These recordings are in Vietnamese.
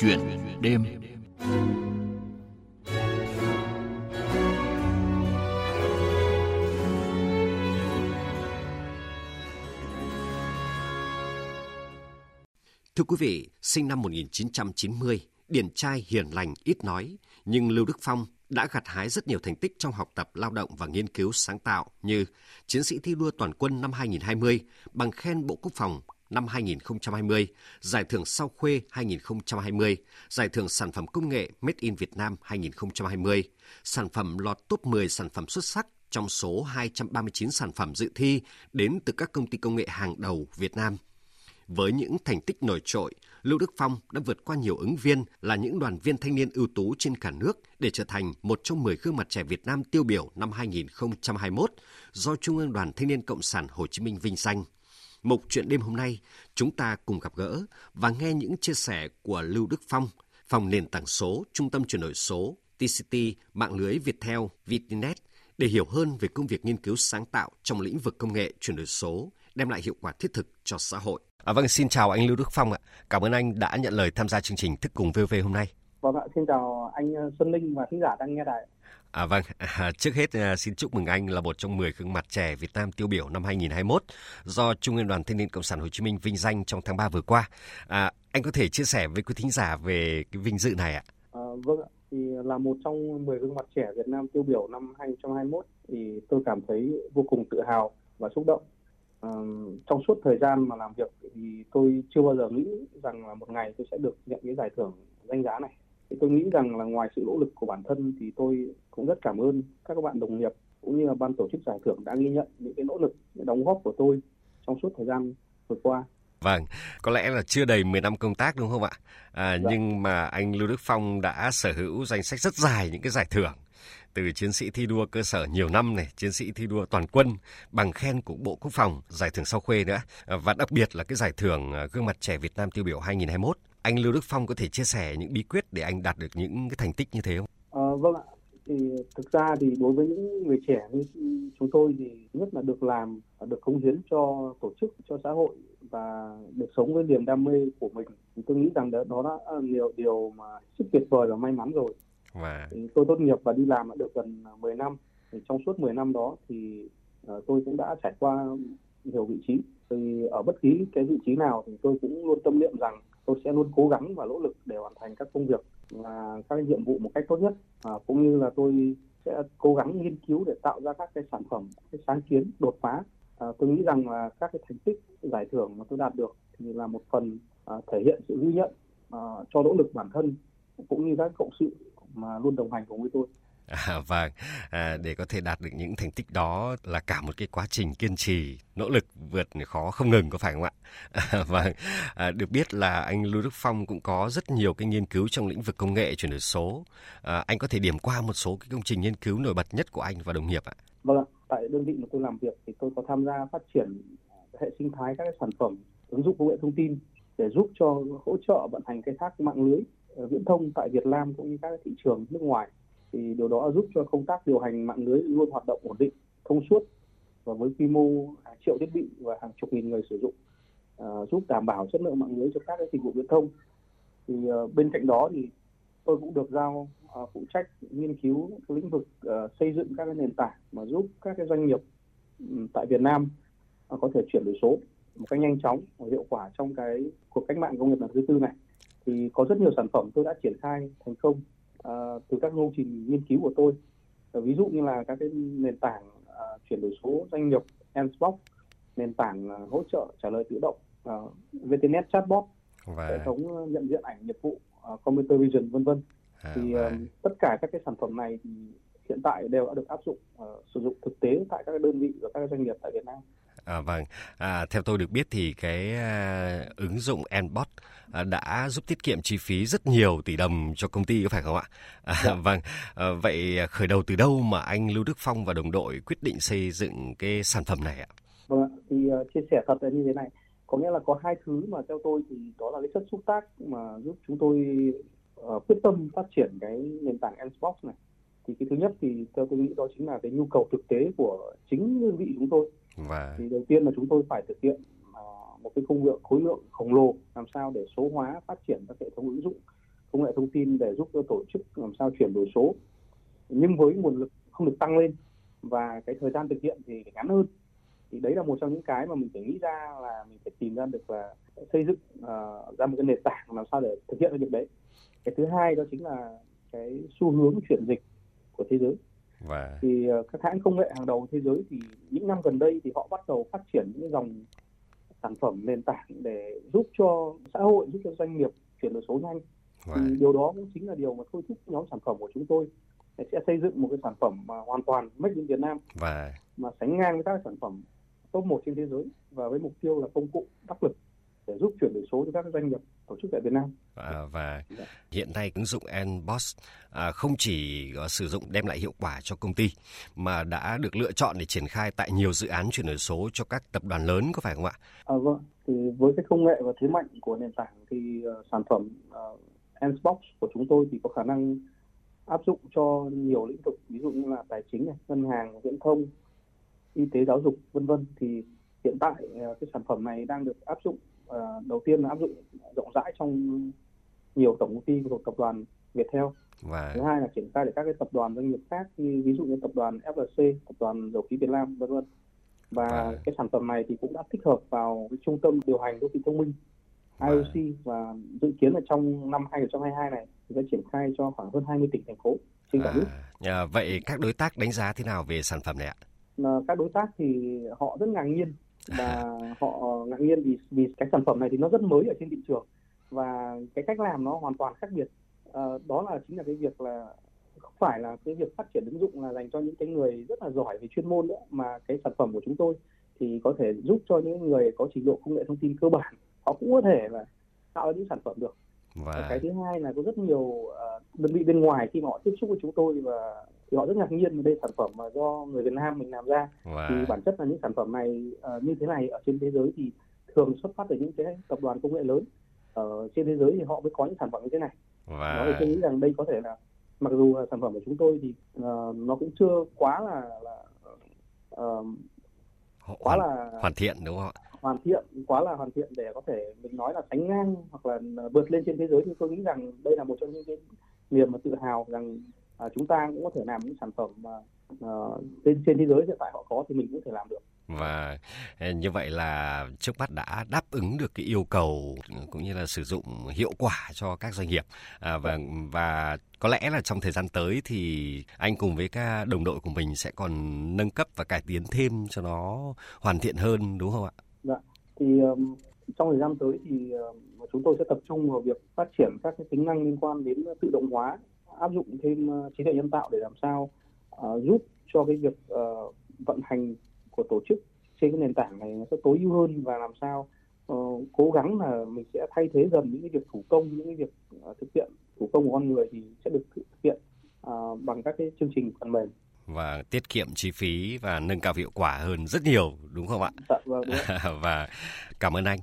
Chuyện đêm. Thưa quý vị, sinh năm 1990, điển trai hiền lành, ít nói, nhưng Lưu Đức Phong đã gặt hái rất nhiều thành tích trong học tập, lao động và nghiên cứu sáng tạo như Chiến sĩ thi đua toàn quân năm 2020, bằng khen Bộ Quốc phòng năm 2020, Giải thưởng Sao Khuê 2020, Giải thưởng Sản phẩm Công nghệ Made in Việt Nam 2020, sản phẩm lọt top 10 sản phẩm xuất sắc trong số 239 sản phẩm dự thi đến từ các công ty công nghệ hàng đầu Việt Nam. Với những thành tích nổi trội, Lưu Đức Phong đã vượt qua nhiều ứng viên là những đoàn viên thanh niên ưu tú trên cả nước để trở thành một trong 10 gương mặt trẻ Việt Nam tiêu biểu năm 2021 do Trung ương Đoàn Thanh niên Cộng sản Hồ Chí Minh vinh danh. Mục chuyện đêm hôm nay, chúng ta cùng gặp gỡ và nghe những chia sẻ của Lưu Đức Phong, phòng nền tảng số, trung tâm chuyển đổi số, TCT, mạng lưới Viettel, Vitinet để hiểu hơn về công việc nghiên cứu sáng tạo trong lĩnh vực công nghệ chuyển đổi số, đem lại hiệu quả thiết thực cho xã hội. À, vâng, xin chào anh Lưu Đức Phong ạ. Cảm ơn anh đã nhận lời tham gia chương trình Thức cùng VV hôm nay. Vâng ạ, xin chào anh Xuân Linh và khán giả đang nghe đài. À, vâng, à, trước hết à, xin chúc mừng anh là một trong 10 gương mặt trẻ Việt Nam tiêu biểu năm 2021 do Trung ương Đoàn Thanh niên Cộng sản Hồ Chí Minh vinh danh trong tháng 3 vừa qua. À, anh có thể chia sẻ với quý thính giả về cái vinh dự này ạ? À, vâng ạ, thì là một trong 10 gương mặt trẻ Việt Nam tiêu biểu năm 2021 thì tôi cảm thấy vô cùng tự hào và xúc động. À, trong suốt thời gian mà làm việc thì tôi chưa bao giờ nghĩ rằng là một ngày tôi sẽ được nhận cái giải thưởng danh giá này thì tôi nghĩ rằng là ngoài sự nỗ lực của bản thân thì tôi cũng rất cảm ơn các các bạn đồng nghiệp cũng như là ban tổ chức giải thưởng đã ghi nhận những cái nỗ lực những đóng góp của tôi trong suốt thời gian vừa qua Vâng, có lẽ là chưa đầy 10 năm công tác đúng không ạ? À, dạ. Nhưng mà anh Lưu Đức Phong đã sở hữu danh sách rất dài những cái giải thưởng từ chiến sĩ thi đua cơ sở nhiều năm này, chiến sĩ thi đua toàn quân, bằng khen của Bộ Quốc phòng, giải thưởng sau khuê nữa và đặc biệt là cái giải thưởng à, gương mặt trẻ Việt Nam tiêu biểu 2021 anh Lưu Đức Phong có thể chia sẻ những bí quyết để anh đạt được những cái thành tích như thế không? À, vâng ạ. Thì thực ra thì đối với những người trẻ như chúng tôi thì nhất là được làm, được cống hiến cho tổ chức, cho xã hội và được sống với niềm đam mê của mình. Thì tôi nghĩ rằng đó, đó đã là nhiều điều mà rất tuyệt vời và may mắn rồi. Và... Thì tôi tốt nghiệp và đi làm đã được gần 10 năm. Thì trong suốt 10 năm đó thì uh, tôi cũng đã trải qua nhiều vị trí. Thì ở bất kỳ cái vị trí nào thì tôi cũng luôn tâm niệm rằng tôi sẽ luôn cố gắng và nỗ lực để hoàn thành các công việc và các nhiệm vụ một cách tốt nhất. À, cũng như là tôi sẽ cố gắng nghiên cứu để tạo ra các cái sản phẩm cái sáng kiến đột phá. À, tôi nghĩ rằng là các cái thành tích giải thưởng mà tôi đạt được thì là một phần à, thể hiện sự ghi nhận à, cho nỗ lực bản thân cũng như các cộng sự mà luôn đồng hành cùng với tôi. À, và à, để có thể đạt được những thành tích đó là cả một cái quá trình kiên trì, nỗ lực vượt khó không ngừng có phải không ạ? À, và vâng. à, được biết là anh Lưu Đức Phong cũng có rất nhiều cái nghiên cứu trong lĩnh vực công nghệ chuyển đổi số. À, anh có thể điểm qua một số cái công trình nghiên cứu nổi bật nhất của anh và đồng nghiệp ạ? Vâng ạ, tại đơn vị mà tôi làm việc thì tôi có tham gia phát triển hệ sinh thái các cái sản phẩm ứng dụng công nghệ thông tin để giúp cho hỗ trợ vận hành khai thác mạng lưới ờ, viễn thông tại Việt Nam cũng như các thị trường nước ngoài thì điều đó giúp cho công tác điều hành mạng lưới luôn hoạt động ổn định, thông suốt và với quy mô hàng triệu thiết bị và hàng chục nghìn người sử dụng uh, giúp đảm bảo chất lượng mạng lưới cho các cái dịch vụ viễn thông. Thì uh, bên cạnh đó thì tôi cũng được giao uh, phụ trách nghiên cứu lĩnh vực uh, xây dựng các cái nền tảng mà giúp các cái doanh nghiệp um, tại Việt Nam uh, có thể chuyển đổi số một cách nhanh chóng và hiệu quả trong cái cuộc cách mạng công nghiệp lần thứ tư này. Thì có rất nhiều sản phẩm tôi đã triển khai thành công uh, từ các công trình nghiên cứu của tôi. Uh, ví dụ như là các cái nền tảng uh, chuyển đổi số doanh nghiệp Ansbox nền tảng uh, hỗ trợ trả lời tự động uh, VTNet chatbot và... hệ thống nhận diện ảnh nghiệp vụ uh, computer vision vân vân. À, thì uh, tất cả các cái sản phẩm này thì hiện tại đều đã được áp dụng uh, sử dụng thực tế tại các đơn vị và các doanh nghiệp tại Việt Nam. À, vâng, à, theo tôi được biết thì cái à, ứng dụng Nbot à, đã giúp tiết kiệm chi phí rất nhiều tỷ đồng cho công ty có phải không ạ? À, dạ. Vâng, à, vậy khởi đầu từ đâu mà anh Lưu Đức Phong và đồng đội quyết định xây dựng cái sản phẩm này ạ? Vâng, thì uh, chia sẻ thật là như thế này, có nghĩa là có hai thứ mà theo tôi thì đó là cái chất xúc tác mà giúp chúng tôi uh, quyết tâm phát triển cái nền tảng Nbox này. Thì cái thứ nhất thì theo tôi nghĩ đó chính là cái nhu cầu thực tế của chính đơn vị chúng tôi. Và... thì đầu tiên là chúng tôi phải thực hiện uh, một cái công việc khối lượng khổng lồ làm sao để số hóa phát triển các hệ thống ứng dụng thông tin để giúp cho tổ chức làm sao chuyển đổi số. Nhưng với nguồn lực không được tăng lên và cái thời gian thực hiện thì phải ngắn hơn. Thì đấy là một trong những cái mà mình phải nghĩ ra là mình phải tìm ra được là xây dựng uh, ra một cái nền tảng làm sao để thực hiện được việc đấy. Cái thứ hai đó chính là cái xu hướng chuyển dịch của thế giới. Và thì uh, các hãng công nghệ hàng đầu thế giới thì những năm gần đây thì họ bắt đầu phát triển những dòng sản phẩm nền tảng để giúp cho xã hội giúp cho doanh nghiệp chuyển đổi số nhanh. Thì điều đó cũng chính là điều mà thôi thúc nhóm sản phẩm của chúng tôi sẽ xây dựng một cái sản phẩm mà hoàn toàn made in Việt Nam. Và mà sánh ngang với các sản phẩm top một trên thế giới và với mục tiêu là công cụ đắc lực để giúp chuyển đổi số cho các doanh nghiệp tổ chức tại Việt Nam. À, và dạ. hiện nay ứng dụng Nboss à, không chỉ có sử dụng đem lại hiệu quả cho công ty mà đã được lựa chọn để triển khai tại nhiều dự án chuyển đổi số cho các tập đoàn lớn có phải không ạ? À, vâng, thì với cái công nghệ và thế mạnh của nền tảng thì uh, sản phẩm uh, Nbox của chúng tôi thì có khả năng áp dụng cho nhiều lĩnh vực ví dụ như là tài chính này, ngân hàng, viễn thông, y tế giáo dục vân vân thì hiện tại uh, cái sản phẩm này đang được áp dụng uh, đầu tiên là áp dụng rộng rãi trong nhiều tổng công ty thuộc tập đoàn Viettel và thứ hai là triển khai để các cái tập đoàn doanh nghiệp khác như ví dụ như tập đoàn FLC, tập đoàn dầu khí Việt Nam vân vân và, và cái sản phẩm này thì cũng đã tích hợp vào cái trung tâm điều hành đô thị thông minh IOC và dự kiến là trong năm 2022 này thì sẽ triển khai cho khoảng hơn 20 tỉnh thành phố trên cả nước. À, vậy các đối tác đánh giá thế nào về sản phẩm này ạ? Các đối tác thì họ rất ngạc nhiên và họ ngạc nhiên vì vì cái sản phẩm này thì nó rất mới ở trên thị trường. Và cái cách làm nó hoàn toàn khác biệt. À, đó là chính là cái việc là không phải là cái việc phát triển ứng dụng là dành cho những cái người rất là giỏi về chuyên môn nữa mà cái sản phẩm của chúng tôi thì có thể giúp cho những người có trình độ công nghệ thông tin cơ bản. Họ cũng có thể là tạo ra những sản phẩm được. Và cái thứ hai là có rất nhiều uh, đơn vị bên ngoài khi họ tiếp xúc với chúng tôi và thì họ rất ngạc nhiên đây sản phẩm mà do người Việt Nam mình làm ra. Wow. thì bản chất là những sản phẩm này uh, như thế này ở trên thế giới thì thường xuất phát từ những cái tập đoàn công nghệ lớn. Ở trên thế giới thì họ mới có những sản phẩm như thế này. Wow. tôi nghĩ rằng đây có thể là mặc dù là sản phẩm của chúng tôi thì uh, nó cũng chưa quá là, là uh, quá hoàn, là hoàn thiện đúng không ạ? hoàn thiện quá là hoàn thiện để có thể mình nói là sánh ngang hoặc là vượt lên trên thế giới. Thì tôi nghĩ rằng đây là một trong những cái niềm mà tự hào rằng à, chúng ta cũng có thể làm những sản phẩm mà à, trên trên thế giới hiện tại họ có thì mình cũng thể làm được và à, như vậy là trước mắt đã đáp ứng được cái yêu cầu cũng như là sử dụng hiệu quả cho các doanh nghiệp à, và và có lẽ là trong thời gian tới thì anh cùng với các đồng đội của mình sẽ còn nâng cấp và cải tiến thêm cho nó hoàn thiện hơn đúng không ạ? Dạ. Thì um, trong thời gian tới thì uh, chúng tôi sẽ tập trung vào việc phát triển các cái tính năng liên quan đến tự động hóa áp dụng thêm uh, trí tuệ nhân tạo để làm sao uh, giúp cho cái việc uh, vận hành của tổ chức trên cái nền tảng này nó sẽ tối ưu hơn và làm sao uh, cố gắng là mình sẽ thay thế dần những cái việc thủ công những cái việc uh, thực hiện thủ công của con người thì sẽ được thực hiện uh, bằng các cái chương trình phần mềm và tiết kiệm chi phí và nâng cao hiệu quả hơn rất nhiều đúng không ạ? Dạ, vâng, và cảm ơn anh.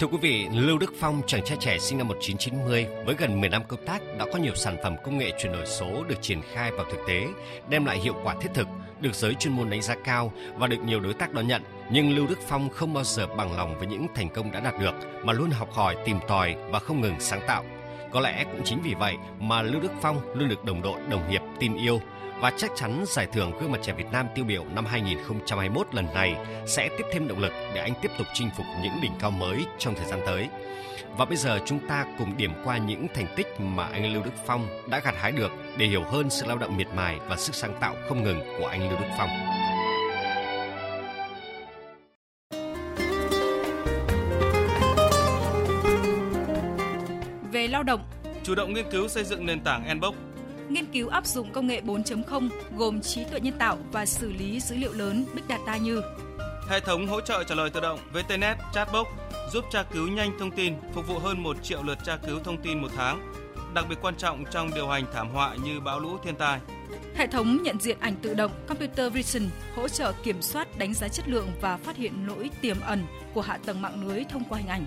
Thưa quý vị, Lưu Đức Phong, chàng trai trẻ sinh năm 1990 với gần 10 năm công tác đã có nhiều sản phẩm công nghệ chuyển đổi số được triển khai vào thực tế, đem lại hiệu quả thiết thực, được giới chuyên môn đánh giá cao và được nhiều đối tác đón nhận. Nhưng Lưu Đức Phong không bao giờ bằng lòng với những thành công đã đạt được mà luôn học hỏi, tìm tòi và không ngừng sáng tạo. Có lẽ cũng chính vì vậy mà Lưu Đức Phong luôn được đồng đội, đồng nghiệp tin yêu và chắc chắn giải thưởng gương mặt trẻ Việt Nam tiêu biểu năm 2021 lần này sẽ tiếp thêm động lực để anh tiếp tục chinh phục những đỉnh cao mới trong thời gian tới. Và bây giờ chúng ta cùng điểm qua những thành tích mà anh Lưu Đức Phong đã gặt hái được để hiểu hơn sự lao động miệt mài và sức sáng tạo không ngừng của anh Lưu Đức Phong. Về lao động, chủ động nghiên cứu xây dựng nền tảng Nbox nghiên cứu áp dụng công nghệ 4.0 gồm trí tuệ nhân tạo và xử lý dữ liệu lớn Big Data như Hệ thống hỗ trợ trả lời tự động VTNet Chatbox giúp tra cứu nhanh thông tin, phục vụ hơn 1 triệu lượt tra cứu thông tin một tháng, đặc biệt quan trọng trong điều hành thảm họa như bão lũ thiên tai. Hệ thống nhận diện ảnh tự động Computer Vision hỗ trợ kiểm soát đánh giá chất lượng và phát hiện lỗi tiềm ẩn của hạ tầng mạng lưới thông qua hình ảnh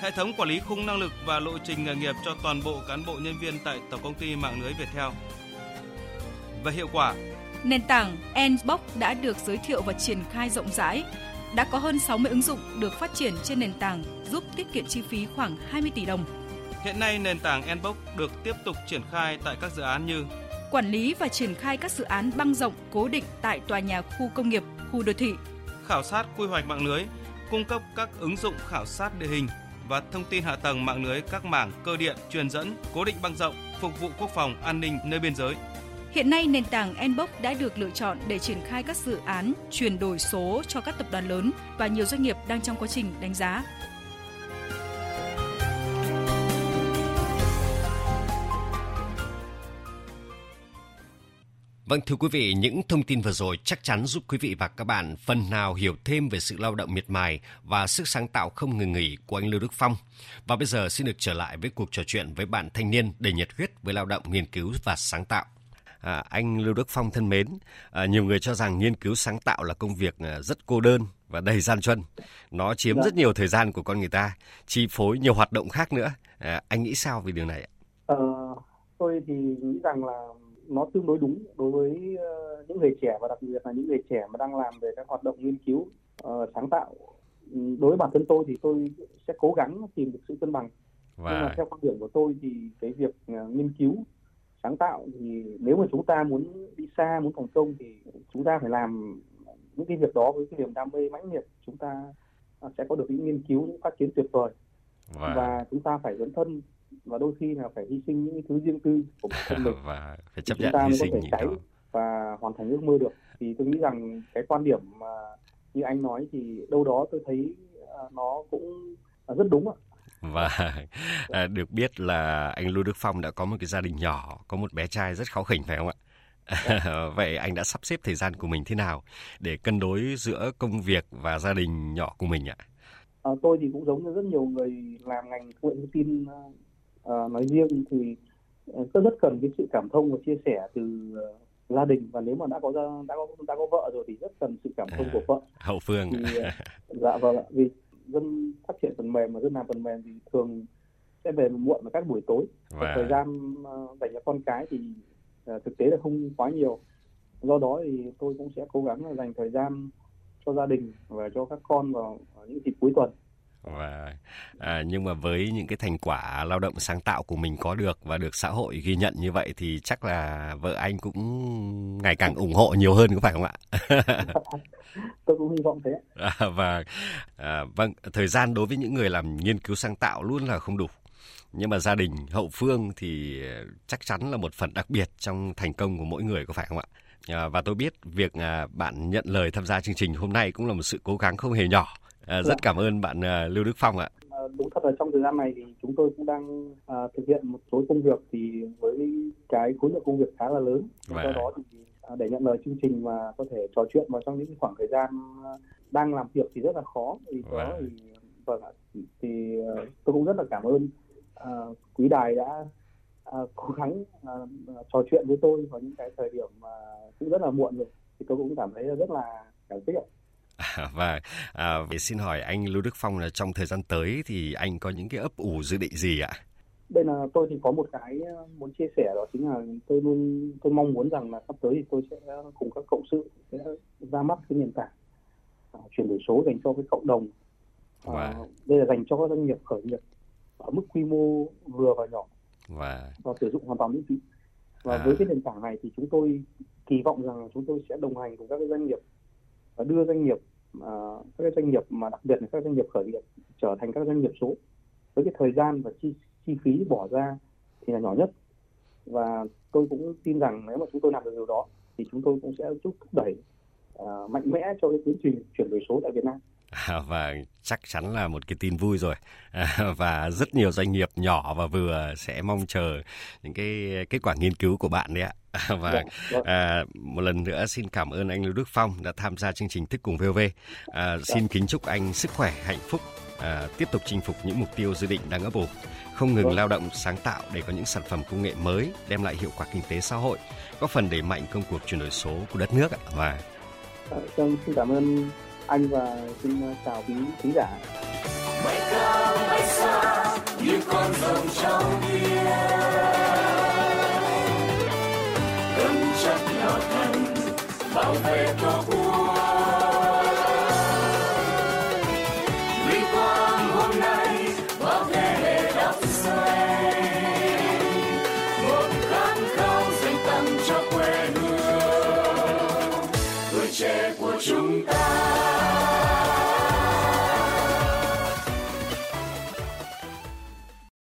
hệ thống quản lý khung năng lực và lộ trình nghề nghiệp cho toàn bộ cán bộ nhân viên tại Tổng công ty mạng lưới Viettel. Và hiệu quả Nền tảng Nbox đã được giới thiệu và triển khai rộng rãi. đã có hơn 60 ứng dụng được phát triển trên nền tảng giúp tiết kiệm chi phí khoảng 20 tỷ đồng. Hiện nay nền tảng Nbox được tiếp tục triển khai tại các dự án như quản lý và triển khai các dự án băng rộng cố định tại tòa nhà khu công nghiệp, khu đô thị, khảo sát quy hoạch mạng lưới, cung cấp các ứng dụng khảo sát địa hình và thông tin hạ tầng mạng lưới các mảng cơ điện, truyền dẫn, cố định băng rộng, phục vụ quốc phòng, an ninh nơi biên giới. Hiện nay, nền tảng Enbox đã được lựa chọn để triển khai các dự án chuyển đổi số cho các tập đoàn lớn và nhiều doanh nghiệp đang trong quá trình đánh giá. Vâng thưa quý vị, những thông tin vừa rồi chắc chắn giúp quý vị và các bạn phần nào hiểu thêm về sự lao động miệt mài và sức sáng tạo không ngừng nghỉ của anh Lưu Đức Phong. Và bây giờ xin được trở lại với cuộc trò chuyện với bạn thanh niên đầy nhiệt huyết với lao động nghiên cứu và sáng tạo. À, anh Lưu Đức Phong thân mến, à, nhiều người cho rằng nghiên cứu sáng tạo là công việc à, rất cô đơn và đầy gian truân. Nó chiếm rất nhiều thời gian của con người ta, chi phối nhiều hoạt động khác nữa. À, anh nghĩ sao về điều này? Ờ, tôi thì nghĩ rằng là nó tương đối đúng đối với uh, những người trẻ và đặc biệt là những người trẻ mà đang làm về các hoạt động nghiên cứu uh, sáng tạo. Ừ, đối với bản thân tôi thì tôi sẽ cố gắng tìm được sự cân bằng. Và... nhưng mà theo quan điểm của tôi thì cái việc uh, nghiên cứu sáng tạo thì nếu mà chúng ta muốn đi xa muốn thành công thì chúng ta phải làm những cái việc đó với cái niềm đam mê mãnh liệt. Chúng ta sẽ có được những nghiên cứu những phát triển tuyệt vời. Và, và chúng ta phải dấn thân và đôi khi là phải hy sinh những thứ riêng tư của bản thân mình và phải chấp nhận hy sinh những đó và hoàn thành ước mơ được thì tôi nghĩ rằng cái quan điểm mà như anh nói thì đâu đó tôi thấy à, nó cũng rất đúng ạ và à, được biết là anh Lưu Đức Phong đã có một cái gia đình nhỏ, có một bé trai rất kháu khỉnh phải không ạ? Vậy anh đã sắp xếp thời gian của mình thế nào để cân đối giữa công việc và gia đình nhỏ của mình ạ? À, tôi thì cũng giống như rất nhiều người làm ngành công nghệ thông tin uh, nói riêng thì rất rất cần cái sự cảm thông và chia sẻ từ uh, gia đình. Và nếu mà đã có đã có đã có vợ rồi thì rất cần sự cảm thông à, của vợ. hậu phương. Thì, dạ vâng vì dân phát triển phần mềm mà dân làm phần mềm thì thường sẽ về muộn vào các buổi tối. Và... thời gian uh, dành cho con cái thì uh, thực tế là không quá nhiều. Do đó thì tôi cũng sẽ cố gắng là dành thời gian cho gia đình và cho các con vào những dịp cuối tuần và à, nhưng mà với những cái thành quả lao động sáng tạo của mình có được và được xã hội ghi nhận như vậy thì chắc là vợ anh cũng ngày càng ủng hộ nhiều hơn có phải không ạ? Tôi cũng hy vọng thế. À, và à, vâng thời gian đối với những người làm nghiên cứu sáng tạo luôn là không đủ nhưng mà gia đình hậu phương thì chắc chắn là một phần đặc biệt trong thành công của mỗi người có phải không ạ? À, và tôi biết việc à, bạn nhận lời tham gia chương trình hôm nay cũng là một sự cố gắng không hề nhỏ À, rất cảm ơn bạn uh, Lưu Đức Phong ạ. À, đúng thật là trong thời gian này thì chúng tôi cũng đang à, thực hiện một số công việc thì với cái khối lượng công việc khá là lớn. Và... Do đó thì à, để nhận lời chương trình và có thể trò chuyện vào trong những khoảng thời gian đang làm việc thì rất là khó. Vì đó và... thì vâng ạ. Thì uh, tôi cũng rất là cảm ơn uh, quý đài đã uh, cố gắng uh, trò chuyện với tôi vào những cái thời điểm mà cũng rất là muộn rồi. Thì tôi cũng cảm thấy rất là cảm kích ạ. và à, xin hỏi anh Lưu Đức Phong là trong thời gian tới thì anh có những cái ấp ủ dự định gì ạ? Đây là tôi thì có một cái ờ, muốn chia sẻ đó chính là tôi luôn tôi mong muốn rằng là sắp tới thì tôi sẽ cùng các cộng sự sẽ ra mắt cái nền tảng à, chuyển đổi số dành cho cái cộng đồng. À, wow. đây là dành cho các doanh nghiệp khởi nghiệp ở mức quy mô vừa và nhỏ wow. và sử dụng hoàn toàn miễn phí. Và à. với cái nền tảng này thì chúng tôi kỳ vọng rằng chúng tôi sẽ đồng hành cùng các cái doanh nghiệp và đưa doanh nghiệp uh, các doanh nghiệp mà đặc biệt là các doanh nghiệp khởi nghiệp trở thành các doanh nghiệp số với cái thời gian và chi chi phí bỏ ra thì là nhỏ nhất và tôi cũng tin rằng nếu mà chúng tôi làm được điều đó thì chúng tôi cũng sẽ giúp thúc đẩy uh, mạnh mẽ cho cái tiến trình chuyển đổi số tại Việt Nam. À, và chắc chắn là một cái tin vui rồi. À, và rất nhiều doanh nghiệp nhỏ và vừa sẽ mong chờ những cái kết quả nghiên cứu của bạn đấy ạ. Và vâng, vâng. à, một lần nữa xin cảm ơn anh Lưu Đức Phong đã tham gia chương trình Thức cùng VOV à, xin kính chúc anh sức khỏe hạnh phúc à, tiếp tục chinh phục những mục tiêu dự định đang ấp ủ. Không ngừng lao động sáng tạo để có những sản phẩm công nghệ mới đem lại hiệu quả kinh tế xã hội góp phần đẩy mạnh công cuộc chuyển đổi số của đất nước ạ. Và à, xin cảm ơn anh và xin ờ, chào quý khán giả. Bay cao bay xa như con rồng trong